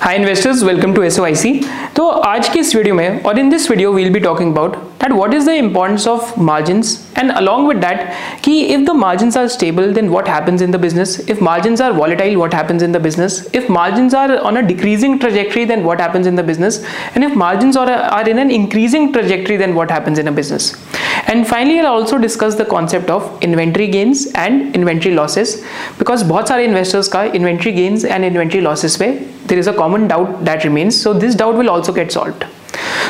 Hi investors, welcome to SOIC. तो आज की इस वीडियो में और in this video we'll be talking about that what is the importance of margins and along with that कि if the margins are stable then what happens in the business if margins are volatile what happens in the business if margins are on a decreasing trajectory then what happens in the business and if margins are, are in an increasing trajectory then what happens in a business and finally I'll also discuss the concept of inventory gains and inventory losses because बहुत सारे investors का inventory gains and inventory losses पे there is a common doubt that remains so this doubt will also get solved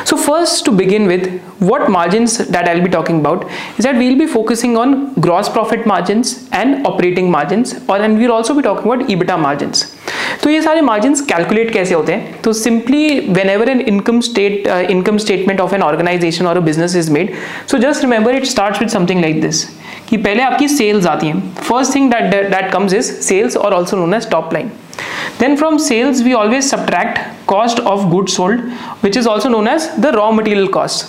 so first to begin with what margins that I'll be talking about is that we'll be focusing on gross profit margins and operating margins or and we'll also be talking about EBITDA margins तो ये सारे margins calculate कैसे होते हैं? तो simply whenever an income state income statement of an organisation और business is made so just remember it start with something like this कि पहले आपकी सेल्स आती हैं। First thing that that comes is sales और also known as top line then from sales we always subtract cost of goods sold, which is also known as the raw material cost.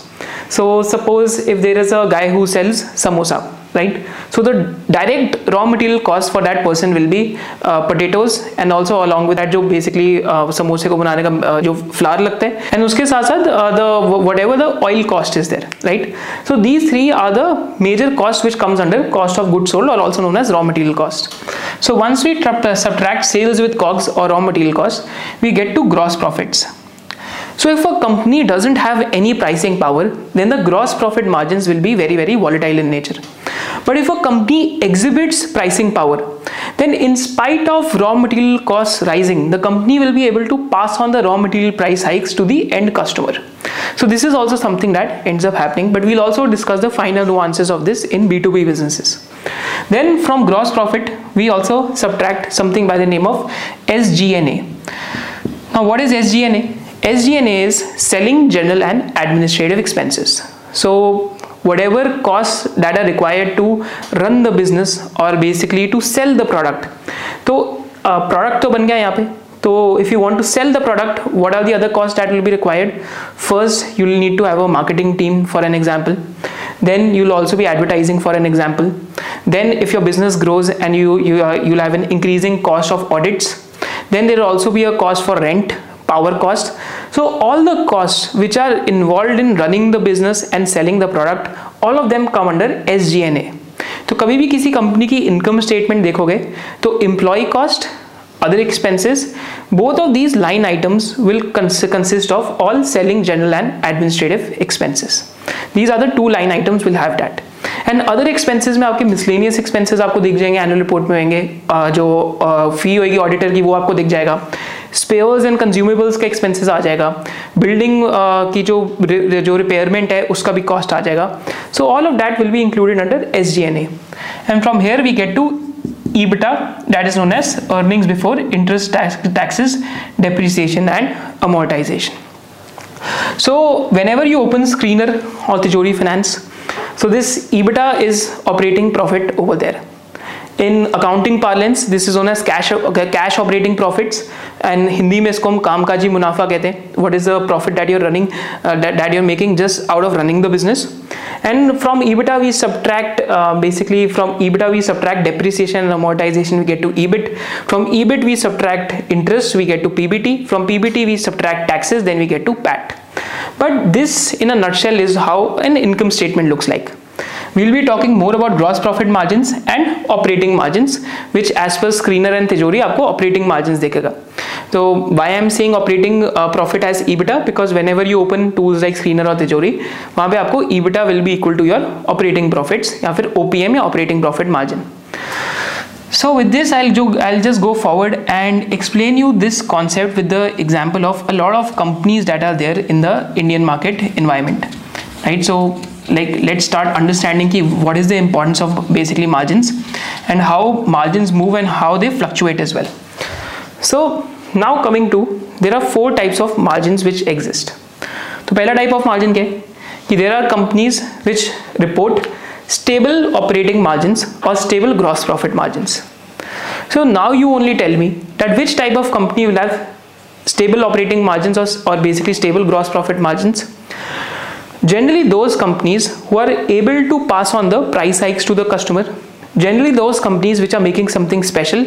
So suppose if there is a guy who sells samosa right so the direct raw material cost for that person will be uh, potatoes and also along with that जो basically uh, समोसे को बनाने का uh, जो flour लगता है and उसके साथ साथ uh, the whatever the oil cost is there right so these three are the major cost which comes under cost of goods sold or also known as raw material cost so once we subtract sales with cogs or raw material cost we get to gross profits so if a company doesn't have any pricing power, then the gross profit margins will be very, very volatile in nature. But if a company exhibits pricing power, then in spite of raw material costs rising, the company will be able to pass on the raw material price hikes to the end customer. So this is also something that ends up happening, but we'll also discuss the finer nuances of this in B2B businesses. Then from gross profit, we also subtract something by the name of SG&A. Now what is SG&A? SG&A is selling general and administrative expenses. So whatever costs that are required to run the business or basically to sell the product. तो uh, product तो बन गया यहाँ पे तो if you want to sell the product what are the other costs that will be required first you will need to have a marketing team for an example then you'll also be advertising for an example then if your business grows and you you uh, you'll have an increasing cost of audits then there will also be a cost for rent power cost So all the costs which are involved in running the business and selling the product all of them come under SG&A तो कभी भी किसी company की income statement देखोगे तो employ cost other expenses both of these line items will cons consist of all selling general and administrative expenses these are the two line items will have that and other expenses में आपके miscellaneous expenses आपको दिख जाएँगे annual report में होंगे जो फ़ी होगी auditor की वो आपको दिख जाएगा स्पेयर्स एंड कंज्यूमेबल्स का एक्सपेंसेस आ जाएगा। बिल्डिंग uh, की जो जो रिपेयरमेंट है उसका भी कॉस्ट आ जाएगा। So all of that will be included under S G N and from here we get to EBITDA that is known as earnings before interest taxes depreciation and amortisation so whenever you open screener or Tijori Finance so this EBITDA is operating profit over there in accounting parlance this is known as cash cash operating profits And Hindi में इसको हम कामकाजी मुनाफा कहते हैं profit that you're running, uh, that running that you're making just out of running the business and from ebitda we subtract uh, basically from ebitda we subtract depreciation and amortization we get to ebit. From ebit we subtract interest we get to pbt from pbt we subtract taxes then we get to pat but this in a nutshell is how an income statement looks like. We'll be talking more about gross profit margins and operating margins which as per screener and Tijori aapko operating margins dekhega so why I'm saying operating uh, profit as EBITDA because whenever you open tools like Screener or Tijori, पे आपको EBITDA will be equal to your operating profits or OPM your operating profit margin. So with this, I'll, jo- I'll just go forward and explain you this concept with the example of a lot of companies that are there in the Indian market environment, right? So like let's start understanding ki what is the importance of basically margins and how margins move and how they fluctuate as well. So now coming to there are four types of margins which exist तो पहला type of margin क्या है कि there are companies which report stable operating margins or stable gross profit margins so now you only tell me that which type of company will have stable operating margins or, or basically stable gross profit margins generally those companies who are able to pass on the price hikes to the customer generally those companies which are making something special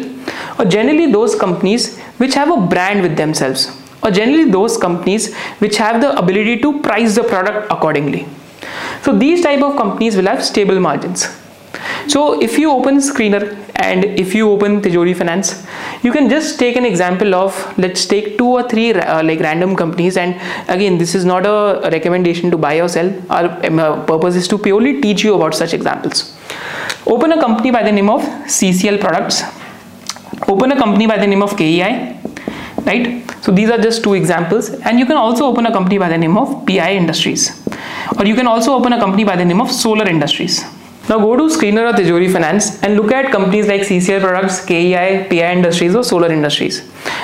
or generally those companies which have a brand with themselves or generally those companies which have the ability to price the product accordingly. So these type of companies will have stable margins. So if you open Screener and if you open Tijori Finance, you can just take an example of let's take two or three uh, like random companies and again this is not a recommendation to buy or sell. Our um, purpose is to purely teach you about such examples. Open a company by the name of CCL Products. Open a company by the name of KEI, right? So these are just two examples and you can also open a company by the name of PI Industries or you can also open a company by the name of Solar Industries. Now go to Screener or Tijori Finance and look at companies like CCL Products, KEI, PI Industries or Solar Industries.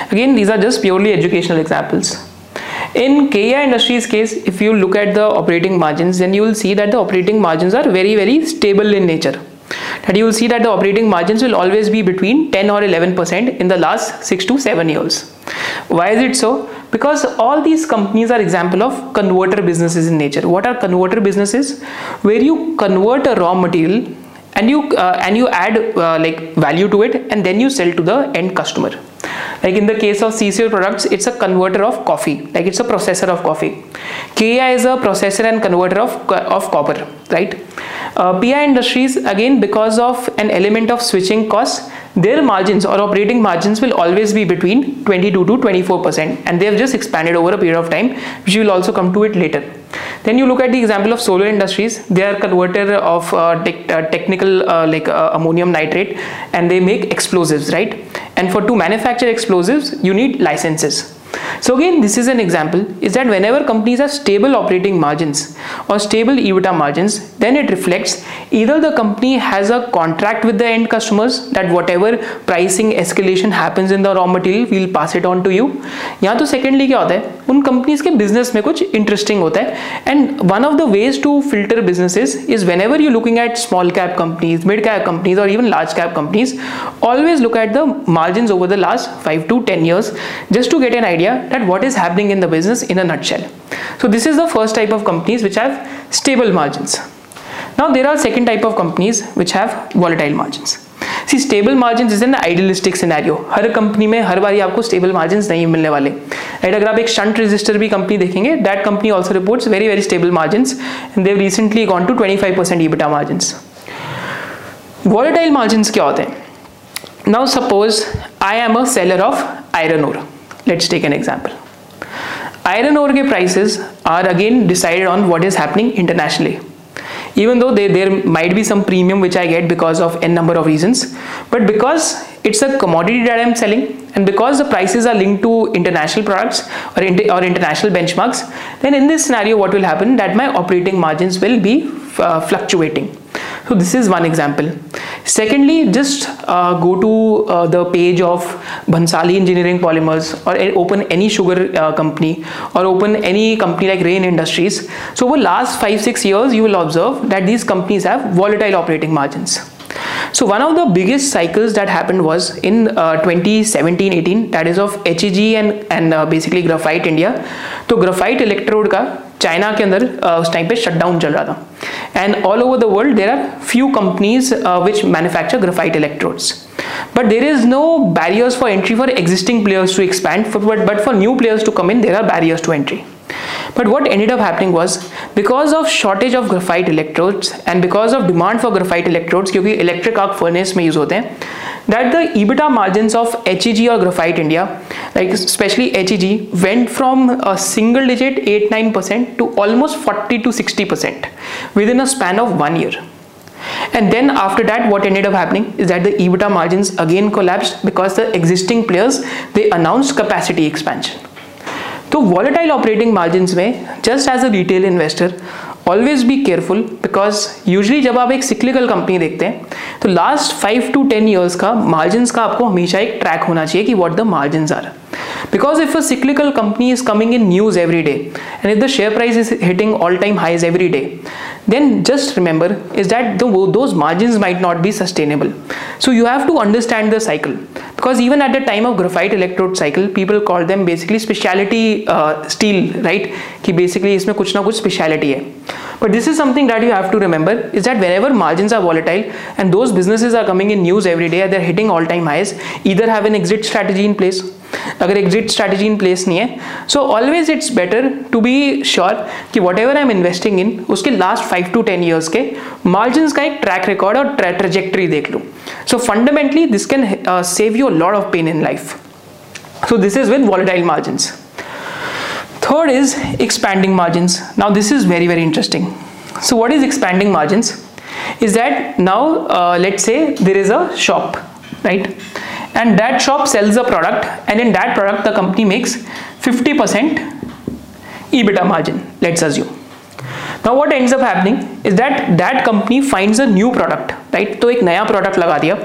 Again, these are just purely educational examples. In KEI Industries case, if you look at the operating margins, then you will see that the operating margins are very, very stable in nature. That you will see that the operating margins will always be between 10 or 11% in the last 6 to 7 years. Why is it so? Because all these companies are example of converter businesses in nature. What are converter businesses? Where you convert a raw material and you uh, and you add uh, like value to it and then you sell to the end customer like in the case of CCL products it's a converter of coffee. Like it's a processor of coffee. KEI is a processor and converter of, of copper right? Uh, PI industries again because of an element of switching costs their margins or operating margins will always be between 22 to 24 percent and they have just expanded over a period of time which will also come to it later. Then you look at the example of solar industries. They are converter of uh, te uh, technical uh, like uh, ammonium nitrate and they make explosives right? And for to manufacture explosives you need licenses so again, this is an example is that whenever companies have stable operating margins or stable EBITDA margins, then it reflects either the company has a contract with the end customers that whatever pricing escalation happens in the raw material, we'll pass it on to you. या तो secondly क्या होता है उन companies के business में कुछ interesting होता है। And one of the ways to filter business is whenever you looking at small cap companies mid cap companies और even large cap companies always look at the margin over the last five to ten years just to get an idea that what is happening in the business in a nutshell so this is the first type of companies which have stable margin now there are second type of companies which have volatile margin see stable margin is an idealistic scenario her company में हर बार आपको stable margin नहीं मिलने वाले। And अगर आप एक shunt register भी कंपनी देखेंगे that company also reports very very stable margin they recently gone to twenty five percent EBITDA margin volatile margin क्या होते हैं? Now suppose I am a seller of iron ore let's take an example iron ore के prices are again decided on what is happening internationally even though they, there might be some premium which I get because of n number of reasons but because it's a commodity that I'm selling and because the prices are linked to international products or, inter or international benchmarks then in this scenario what will happen? That my operating margins will be uh, fluctuating so this is one example. Secondly just uh, go to uh, the page of Bhansali Engineering Polymers or open any sugar uh, company or open any company like Rain Industries. So over last 5-6 years you will observe that these companies have volatile operating margins. So one of the biggest cycles that happened was in 2017-18 uh, that is of HEG and and uh, basically Graphite India. So graphite electrode का China के अंदर उस time पे shutdown चल रहा था। And all over the world there are few companies which manufacture graphite electrodes but there is no barriers for entry for existing players to expand but for new players to come in there are barriers to entry but what ended up happening was because of shortage of graphite electrodes and because of demand for graphite electrodes क्योंकि electric arc furnace में use होते हैं that the EBITDA margins of HEG or Graphite India, like especially HEG, went from a single digit 8-9% to almost 40 to 60% within a span of one year. And then after that, what ended up happening is that the EBITDA margins again collapsed because the existing players, they announced capacity expansion. So volatile operating margin में just as a retail investor always be careful because usually जब आप एक cyclical company देखते हैं तो last five to ten years का margin का आपको हमेशा एक ट्रैक होना चाहिए कि what the margin are because if a cyclical company is coming in news every day and if the share price is hitting all-time highs every day then just remember is that the, those margins might not be sustainable. So you have to understand the cycle. Because even at the time of graphite electrode cycle people call them basically specialty uh, steel right? Ki basically isme kuch na kuch specialty hai. But this is something that you have to remember is that whenever margins are volatile and those businesses are coming in news every day they're hitting all time highs either have an exit strategy in place अगर exit strategy in place नहीं है so always it's better to be sure कि whatever I am investing in उसके last five to ten years के margin का एक track record और trajectory देख लूँ। So fundamentally this can save you lot of pain in life so this is with volatile margin third is expanding margin now this is very very interesting so what is expanding margin is that now let say there is a shop right and that shop sells a product and in that product the company makes 50% EBITDA margin let's assume now what ends up happening is that that company finds a new product right तो एक नया product लगा दिया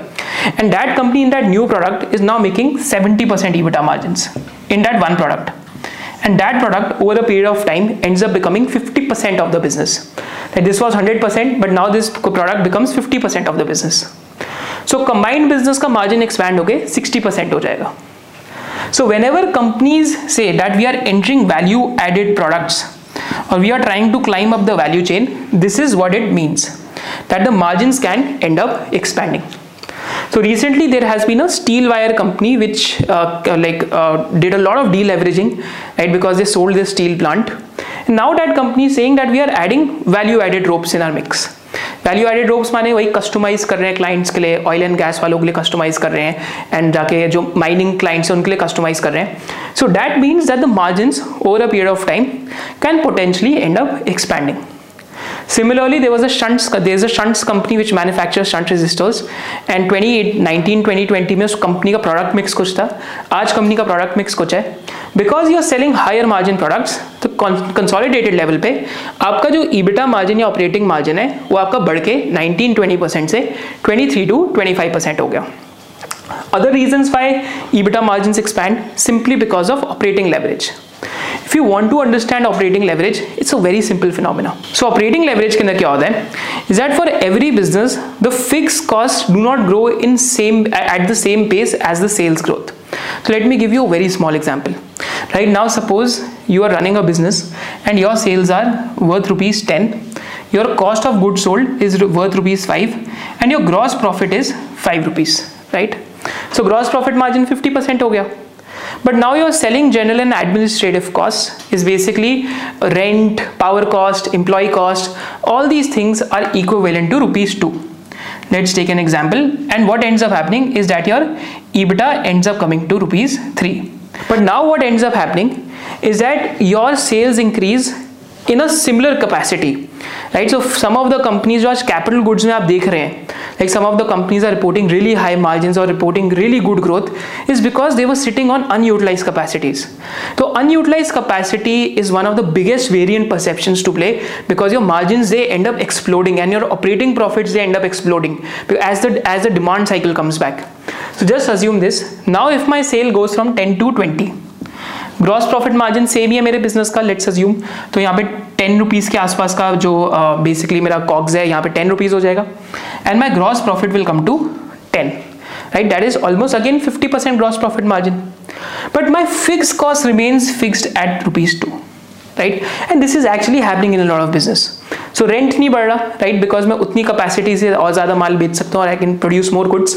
and that company in that new product is now making 70% EBITDA margins in that one product and that product over a period of time ends up becoming 50% of the business like this was 100% but now this product becomes 50% of the business So combined business का margin expand होकर sixty percent हो जाएगा so whenever companies say that we are entering value added products और we are trying to climb up the value chain this is what it means that the margins can end up expanding. So recently there has been a steel wire company which uh, like uh, did a lot of deleveraging right because they sold their steel plant. And now that company is saying that we are adding value added ropes in our mix. Value added ropes माने वही customize कर रहे हैं clients के लिए oil and gas वालों के लिए कस्टमाइज कर रहे हैं एंड जाके जो माइनिंग क्लाइंट्स हैं उनके लिए कस्टमाइज कर रहे हैं। So that means that the margin over a period of time can potentially end up expanding Similarly, there was a shunts, there is a shunts company which manufactures shunt resistors and 2019 2020 में उस कंपनी का product mix कुछ था आज कंपनी का product mix कुछ है because you are selling higher margin products तो कंसोलिडेटेड लेवल पे आपका जो ईबिटा मार्जिन या ऑपरेटिंग मार्जिन है वो आपका बढ़ के 19-20 परसेंट से 23 टू 25 परसेंट हो गया other reasons why EBITDA margins expand simply because of operating leverage. If you want to understand operating leverage, it's a very simple phenomena. So operating leverage के अंदर क्या होता है is that for every business the fixed costs do not grow in same at the same pace as the sales growth. So let me give you a very small example. Right now suppose you are running a business and your sales are worth rupees 10 your cost of goods sold is worth rupees 5 and your gross profit is 5 rupees right so gross profit margin 50% हो गया but now your selling general and administrative costs. Is basically rent power cost employee cost. All these things are equivalent to rupees 2 let's take an example. And what ends up happening is that your ebitda ends up coming to rupees 3 but now what ends up happening is that your sales increase in a similar capacity right so some of the companies जो आज capital goods में आप देख रहे हैं like some of the companies are reporting really high margins or reporting really good growth is because they were sitting on unutilized capacities so unutilized capacity is one of the biggest variant perceptions to play because your margins they end up exploding and your operating profits they end up exploding as the as the demand cycle comes back so just assume this now if my sale goes from 10 to 20 gross profit margin same ही है मेरे business का let's assume तो यहाँ पे ten rupees के आसपास का जो बेसिकली uh, मेरा कॉग्स है यहाँ पे टेन रुपीज़ हो जाएगा. And my gross profit will come to ten right that is almost again fifty percent gross profit margin but my fix cost remains fixed at rupees two right and this is actually happening in a lot of business business so rent नहीं बढ़ रहा right? Because मैं उतनी capacity से और ज़्यादा माल बेच सकता हूँ और I can produce more goods.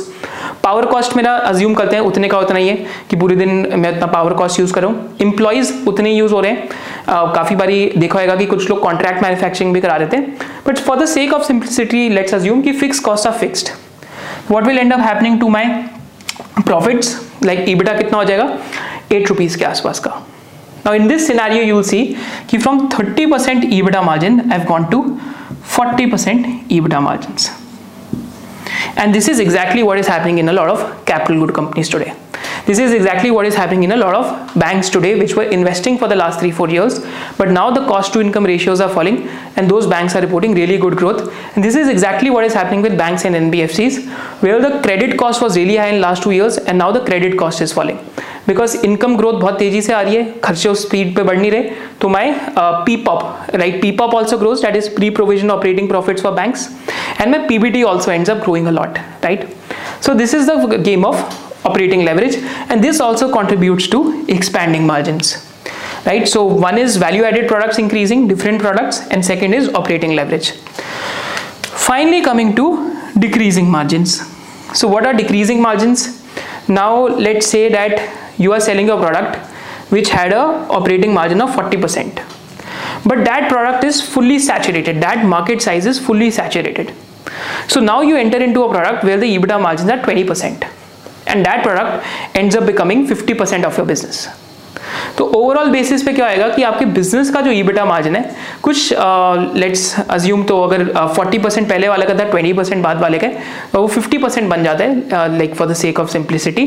Power cost मेरा अज्यूम करते हैं उतने का उतना ही है कि पूरे दिन मैं उतना पावर कॉस्ट यूज़ करूँ इंप्लॉयज़ उतने यूज़ हो रहे हैं. Uh, काफ़ी बारी देखा होगा कि कुछ लोग कॉन्ट्रैक्ट मैन्युफैक्चरिंग भी करा देते हैं. But for the sake of simplicity let's assume कि fix cost are fixed what will end up happening to my profits like EBITDA कितना हो जाएगा? एट रुपीज़ के आसपास का. Now in this scenario you will see कि from 30% EBITDA margin I've gone to 40% EBITDA margins. And this is exactly what is happening in a lot of capital good companies today. This is exactly what is happening in a lot of banks today which were investing for the last 3-4 years but now the cost to income ratios are falling and those banks are reporting really good growth and this is exactly what is happening with banks and NBFCs where the credit cost was really high in last 2 years and now the credit cost is falling because income growth बहुत तेजी से आ रही है खर्चे उस speed पे बढ़ नहीं रहे तो my P pop right P pop also grows that is pre provision operating profits for banks and my PBT also ends up growing a lot right so this is the game of operating leverage and this also contributes to expanding margins right so one is value added products increasing different products and second is operating leverage finally coming to decreasing margins so what are decreasing margins now let's say that you are selling a product which had a operating margin of 40%. But that product is fully saturated. That market size is fully saturated. So now you enter into a product where the EBITDA margins are 20% and that product ends up becoming 50% of your business तो overall basis पे क्या आएगा कि आपके business का जो EBITDA margin है कुछ लेट्स uh, अज्यूम तो अगर फोर्टी uh, परसेंट पहले वाले का था ट्वेंटी परसेंट बाद वाले का तो वो फिफ्टी परसेंट बन जाता है like for the sake of simplicity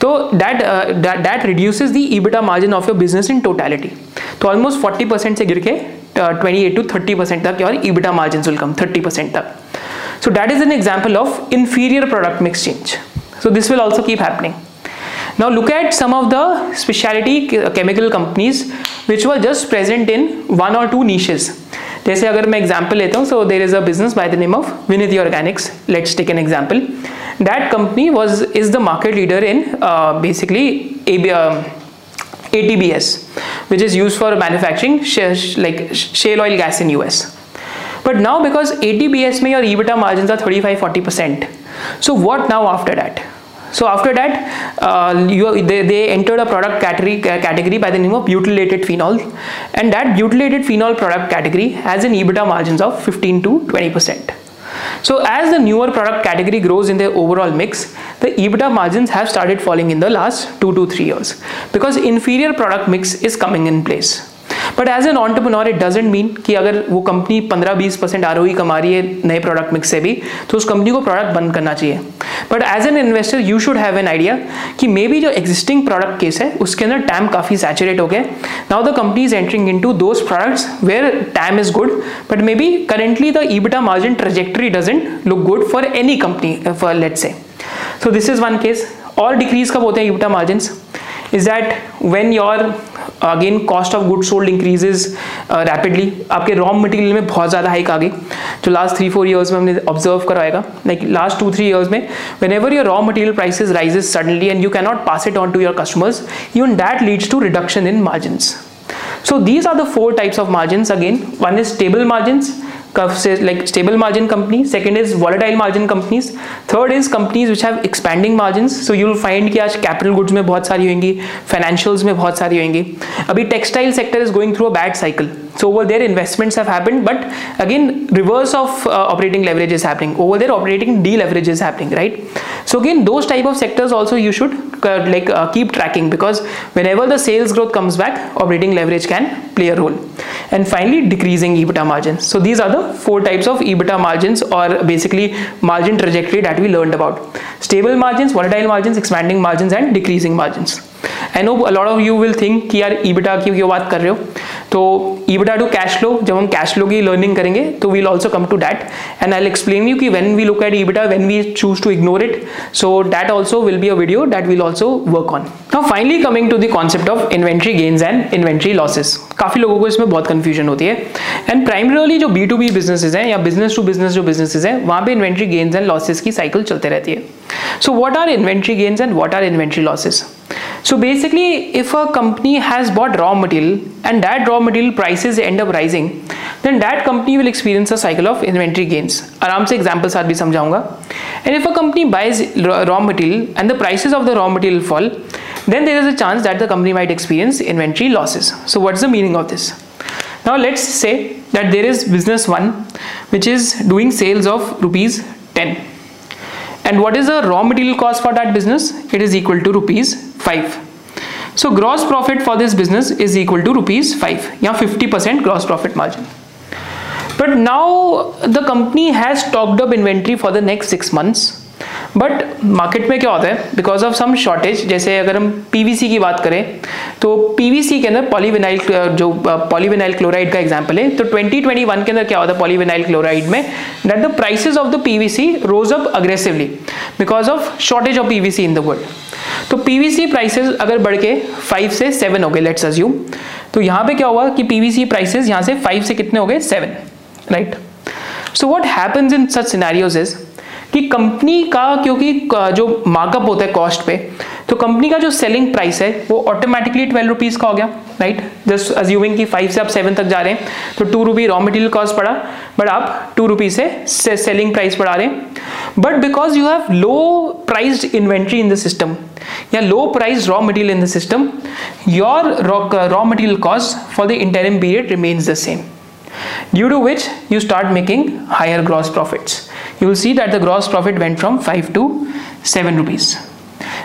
तो that that reduces the EBITDA margin of your business in totality तो ऑलमोस्ट फोर्टी परसेंट से गिर के twenty eight to thirty percent तक और EBITDA margin will come thirty percent तक. So that is an example of inferior product mix change So this will also keep happening. Now look at some of the specialty chemical companies which were just present in one or two niches. जैसे अगर मैं example लेता हूँ so there is a business by the name of विनती Organics let's take an example that company was is the market leader in ATBS, which is used for manufacturing like shale oil gas in US. But now because ATBS में your EBITDA margins are 35-40%, so what now after that? So after that, uh, you, they, they entered a product category, category by the name of butylated phenol and that butylated phenol product category has an EBITDA margins of 15 to 20%. So as the newer product category grows in the overall mix, the EBITDA margins have started falling in the last two to three years because inferior product mix is coming in place. But as an entrepreneur it doesn't mean कि अगर वो कंपनी 15-20 percent आर कमा रही है नए product mix से भी तो उस कंपनी को प्रोडक्ट बंद करना चाहिए। But as an investor you should have an idea कि मे बी जो एग्जिस्टिंग प्रोडक्ट केस है, उसके अंदर टैम काफ़ी सैचुरेट हो गया now the company is entering into those products where TAM is good but maybe currently the EBITDA margin trajectory doesn't look good for any company for let's say so this is one case और decrease कब होते हैं EBITDA margin is that when your again cost of good sold increases rapidly आपके raw material में बहुत ज़्यादा hike आ गई। जो लास्ट थ्री फोर ईयर्स में हमने ऑब्ज़र्व करवाएगा like last two three years में whenever your raw material prices rises suddenly and you cannot pass it on to your customers even that leads to reduction in margin so these are the four types of margins again one is stable margins, like stable margin companies second is volatile margin companies third is companies which have expanding margins so you will find कि आज capital goods में बहुत सारी होंगी financials में बहुत सारी होंगी अभी textile sector is going through a bad cycle so over there investments have happened but again reverse of uh, operating leverage is happening over there operating deleverage is happening right so again those type of sectors also you should uh, like uh, keep tracking because whenever the sales growth comes back operating leverage can play a role and finally decreasing EBITDA margins. So these are the four types of EBITDA margins or basically margin trajectory that we learned about. Stable margins, volatile margins, expanding margins and decreasing margins. Know a lot of you will think कि यार EBITDA की क्यों बात कर रहे हो? तो EBITDA to cash flow जब हम कैश फ्लो की लर्निंग करेंगे तो we'll also come to that and I explain you कि when we look at EBITDA when we choose to ignore it so that also will be a video that will also work on now finally coming to the concept of inventory gains and inventory losses काफ़ी लोगों को इसमें बहुत confusion होती है। And primarily जो B to B businesses हैं, या बिज़नेस टू बिज़नेस जो बिजनेसेस हैं, वहाँ पे इन्वेंट्री गेन्स एंड लॉसेस की साइकिल चलते रहती है। So what are inventory gains and what are inventory losses So basically, if a company has bought raw material and that raw material prices end up rising, then that company will experience a cycle of inventory gains. आराम से example साथ भी समझाऊंगा. And if a company buys raw material and the prices of the raw material fall, then there is a chance that the company might experience inventory losses. So what's the meaning of this? Now let's say that there is business one which is doing sales of rupees 10 and what is the raw material cost for that business? It is equal to rupees 5 so gross profit for this business is equal to rupees 5 yeah 50% gross profit margin. But now the company has stocked up inventory for the next 6 months but market में क्या होता है? Because of some shortage जैसे अगर हम PVC की बात करें तो पीवीसी के अंदर पॉलीविनाइल जो पॉलीविनाइल क्लोराइड का एग्जांपल है तो 2021 के अंदर क्या होता है पॉलीविनाइल क्लोराइड में? That the prices of the PVC rose up aggressively because of shortage of PVC in the world तो पीवीसी प्राइसेस अगर बढ़ के फाइव से सेवन हो गए लेट्स अज्यूम तो यहाँ पे क्या हुआ कि पीवीसी प्राइसेस यहाँ से फाइव से कितने हो गए? Seven right so what happens in such scenarios is कि कंपनी का, क्योंकि जो मार्कअप होता है कॉस्ट पे तो कंपनी का जो सेलिंग प्राइस है, वो ऑटोमेटिकली ट्वेल्व रुपीज़ का हो गया राइट जस्ट अज्यूमिंग कि फाइव से आप सेवन तक जा रहे हैं तो two rupee raw material cost पड़ा बट आप टू रुपी से सेलिंग प्राइस बढ़ा रहे हैं। But because you have low priced inventory in the system या low price raw material in the system your raw material cost for the interim period remains the same due to which you start making higher gross profits. you will see that the gross profit went from 5 to 7 rupees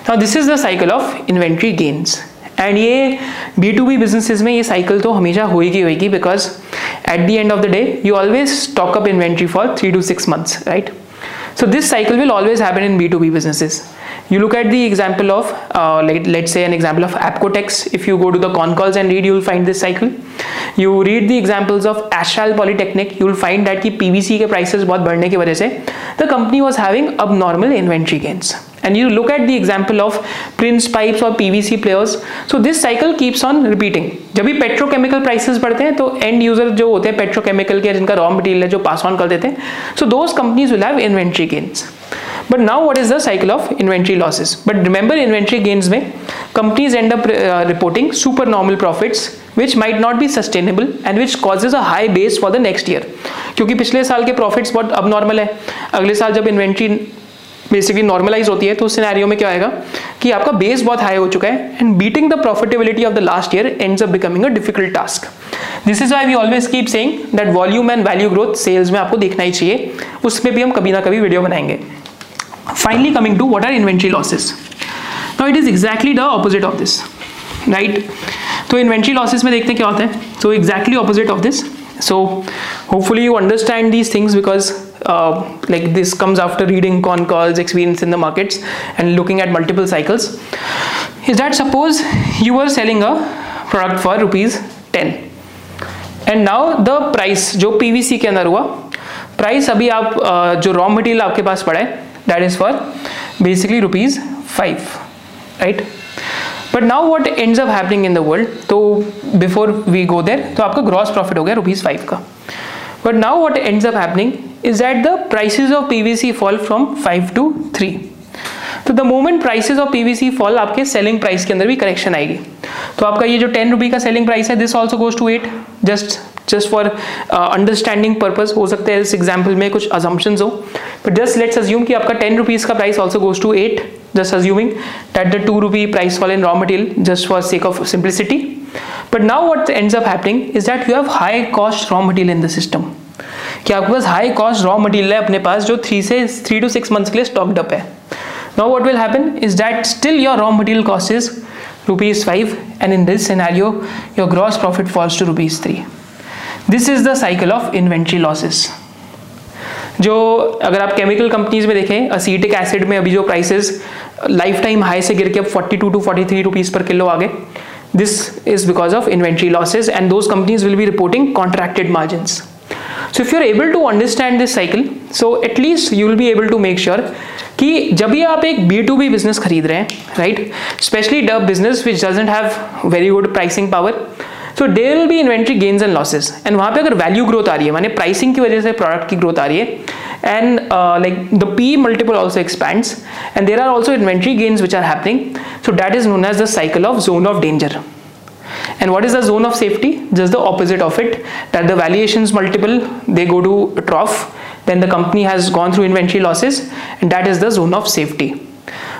now this is the cycle of inventory gains and ये B to B businesses में ये cycle तो हमेशा होएगी होएगी because at the end of the day you always stock up inventory for three to six months right so this cycle will always happen in b2b businesses You look at the example of uh, like, let's say an example of apcotex if you go to the con calls and read you will find this cycle you read the examples of astral polytechnic you will find that ki pvc ke prices bahut badhne ki wajah se the company was having abnormal inventory gains and you look at the example of Prince pipes or PVC players so this cycle keeps on repeating जब भी petrochemical prices बढ़ते हैं तो end user जो होते हैं petrochemical के जिनका raw material है जो pass on कर देते हैं so those companies will have inventory gains but now what is the cycle of inventory losses? But remember inventory gains में companies end up uh, reporting super normal profits which might not be sustainable and which causes a high base for the next year. क्योंकि पिछले साल के profits बहुत अब normal है। अगले साल जब इन्वेंट्री बेसिकली नॉर्मलाइज होती है तो उस सिनेरियो में क्या आएगा? कि आपका बेस बहुत हाई हो चुका है and beating the profitability of the last year ends up becoming a difficult task this is why we always keep saying that volume and value growth sales में आपको देखना ही चाहिए। उसमें भी हम कभी ना कभी वीडियो बनाएँगे। Finally coming to what are inventory losses now it is exactly the opposite of this right तो इन्वेंट्री लॉसेस में देखते हैं क्या होता है so exactly opposite of this so hopefully you understand these things because uh, like this comes after reading con calls experience in the markets and looking at multiple cycles is that suppose you were selling a product for rupees 10 and now the price जो PVC के अंदर हुआ price अभी आप uh, जो raw material आपके पास पड़ा है that is for basically rupees 5 right? But now what ends up happening in the world तो बिफोर वी गो देर तो आपका ग्रॉस प्रॉफिट हो गया रुपीज़ फाइव का। But now what ends up happening is that the prices of PVC fall from 5 to 3 तो the moment prices of P V C fall आपके selling price के अंदर भी करेक्शन आएगी। तो आपका ये जो टेन रुपी का सेलिंग प्राइस है this also goes to eight just just for understanding purpose हो सकता है इस एग्ज़ाम्पल में कुछ अजम्पन हो। बट जस्ट लेट्स अज्यूम कि आपका टेन रुपीज़ का price also goes to eight just assuming that the two rupee price fall in raw material just for sake of simplicity but now what ends up happening is that you have high cost raw material in the system कि आपके पास high cost raw material है अपने पास जो three से three to six months के लिए stocked up है। Now what will happen is that still your raw material cost is rupees 5 and in this scenario your gross profit falls to rupees 3 this is the cycle of inventory losses. जो अगर आप chemical companies में देखें असीटिक acid में अभी जो prices life time high से गिर के अब 42 टू 43 रुपीस पर किलो आ गए this is because of inventory losses and those companies will be reporting contracted margins so, if you're able to understand this cycle, so at least you will be able to make sure कि जब भी आप एक B to B business खरीद रहे हैं right specially dub business which doesn't have very good pricing power so there will be inventory gains and losses and वहाँ पे अगर वैल्यू ग्रोथ आ रही है माने प्राइसिंग की वजह से प्रोडक्ट की ग्रोथ आ रही है and uh, like the P multiple also expands and there are also inventory gains which are happening so that is known as the cycle of zone of danger and what is the zone of safety just the opposite of it that the valuations multiple they go to trough then the company has gone through inventory losses and that is the zone of safety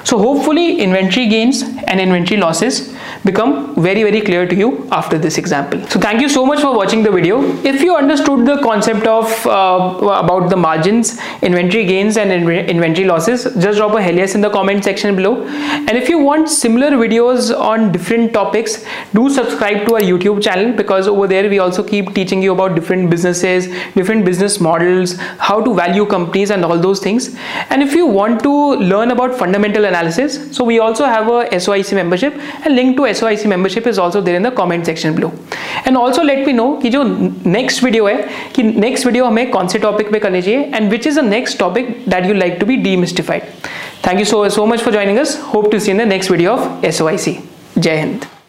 so hopefully inventory gains and inventory losses become very very clear to you after this example. So thank you so much for watching the video. If you understood the concept of uh, about the margins, inventory gains and inventory losses, just drop a hell yes in the comment section below. And if you want similar videos on different topics, do subscribe to our YouTube channel because over there we also keep teaching you about different businesses, different business models, how to value companies and all those things. And if you want to learn about fundamental analysis so we also have a SOIC membership A link to SOIC membership is also there in the comment section below and also let me know कि जो next video है कि next video हमें कौन से topic पे करनी चाहिए and which is the next topic that you like to be demystified thank you so so much for joining us hope to see you in the next video of SOIC जय हिंद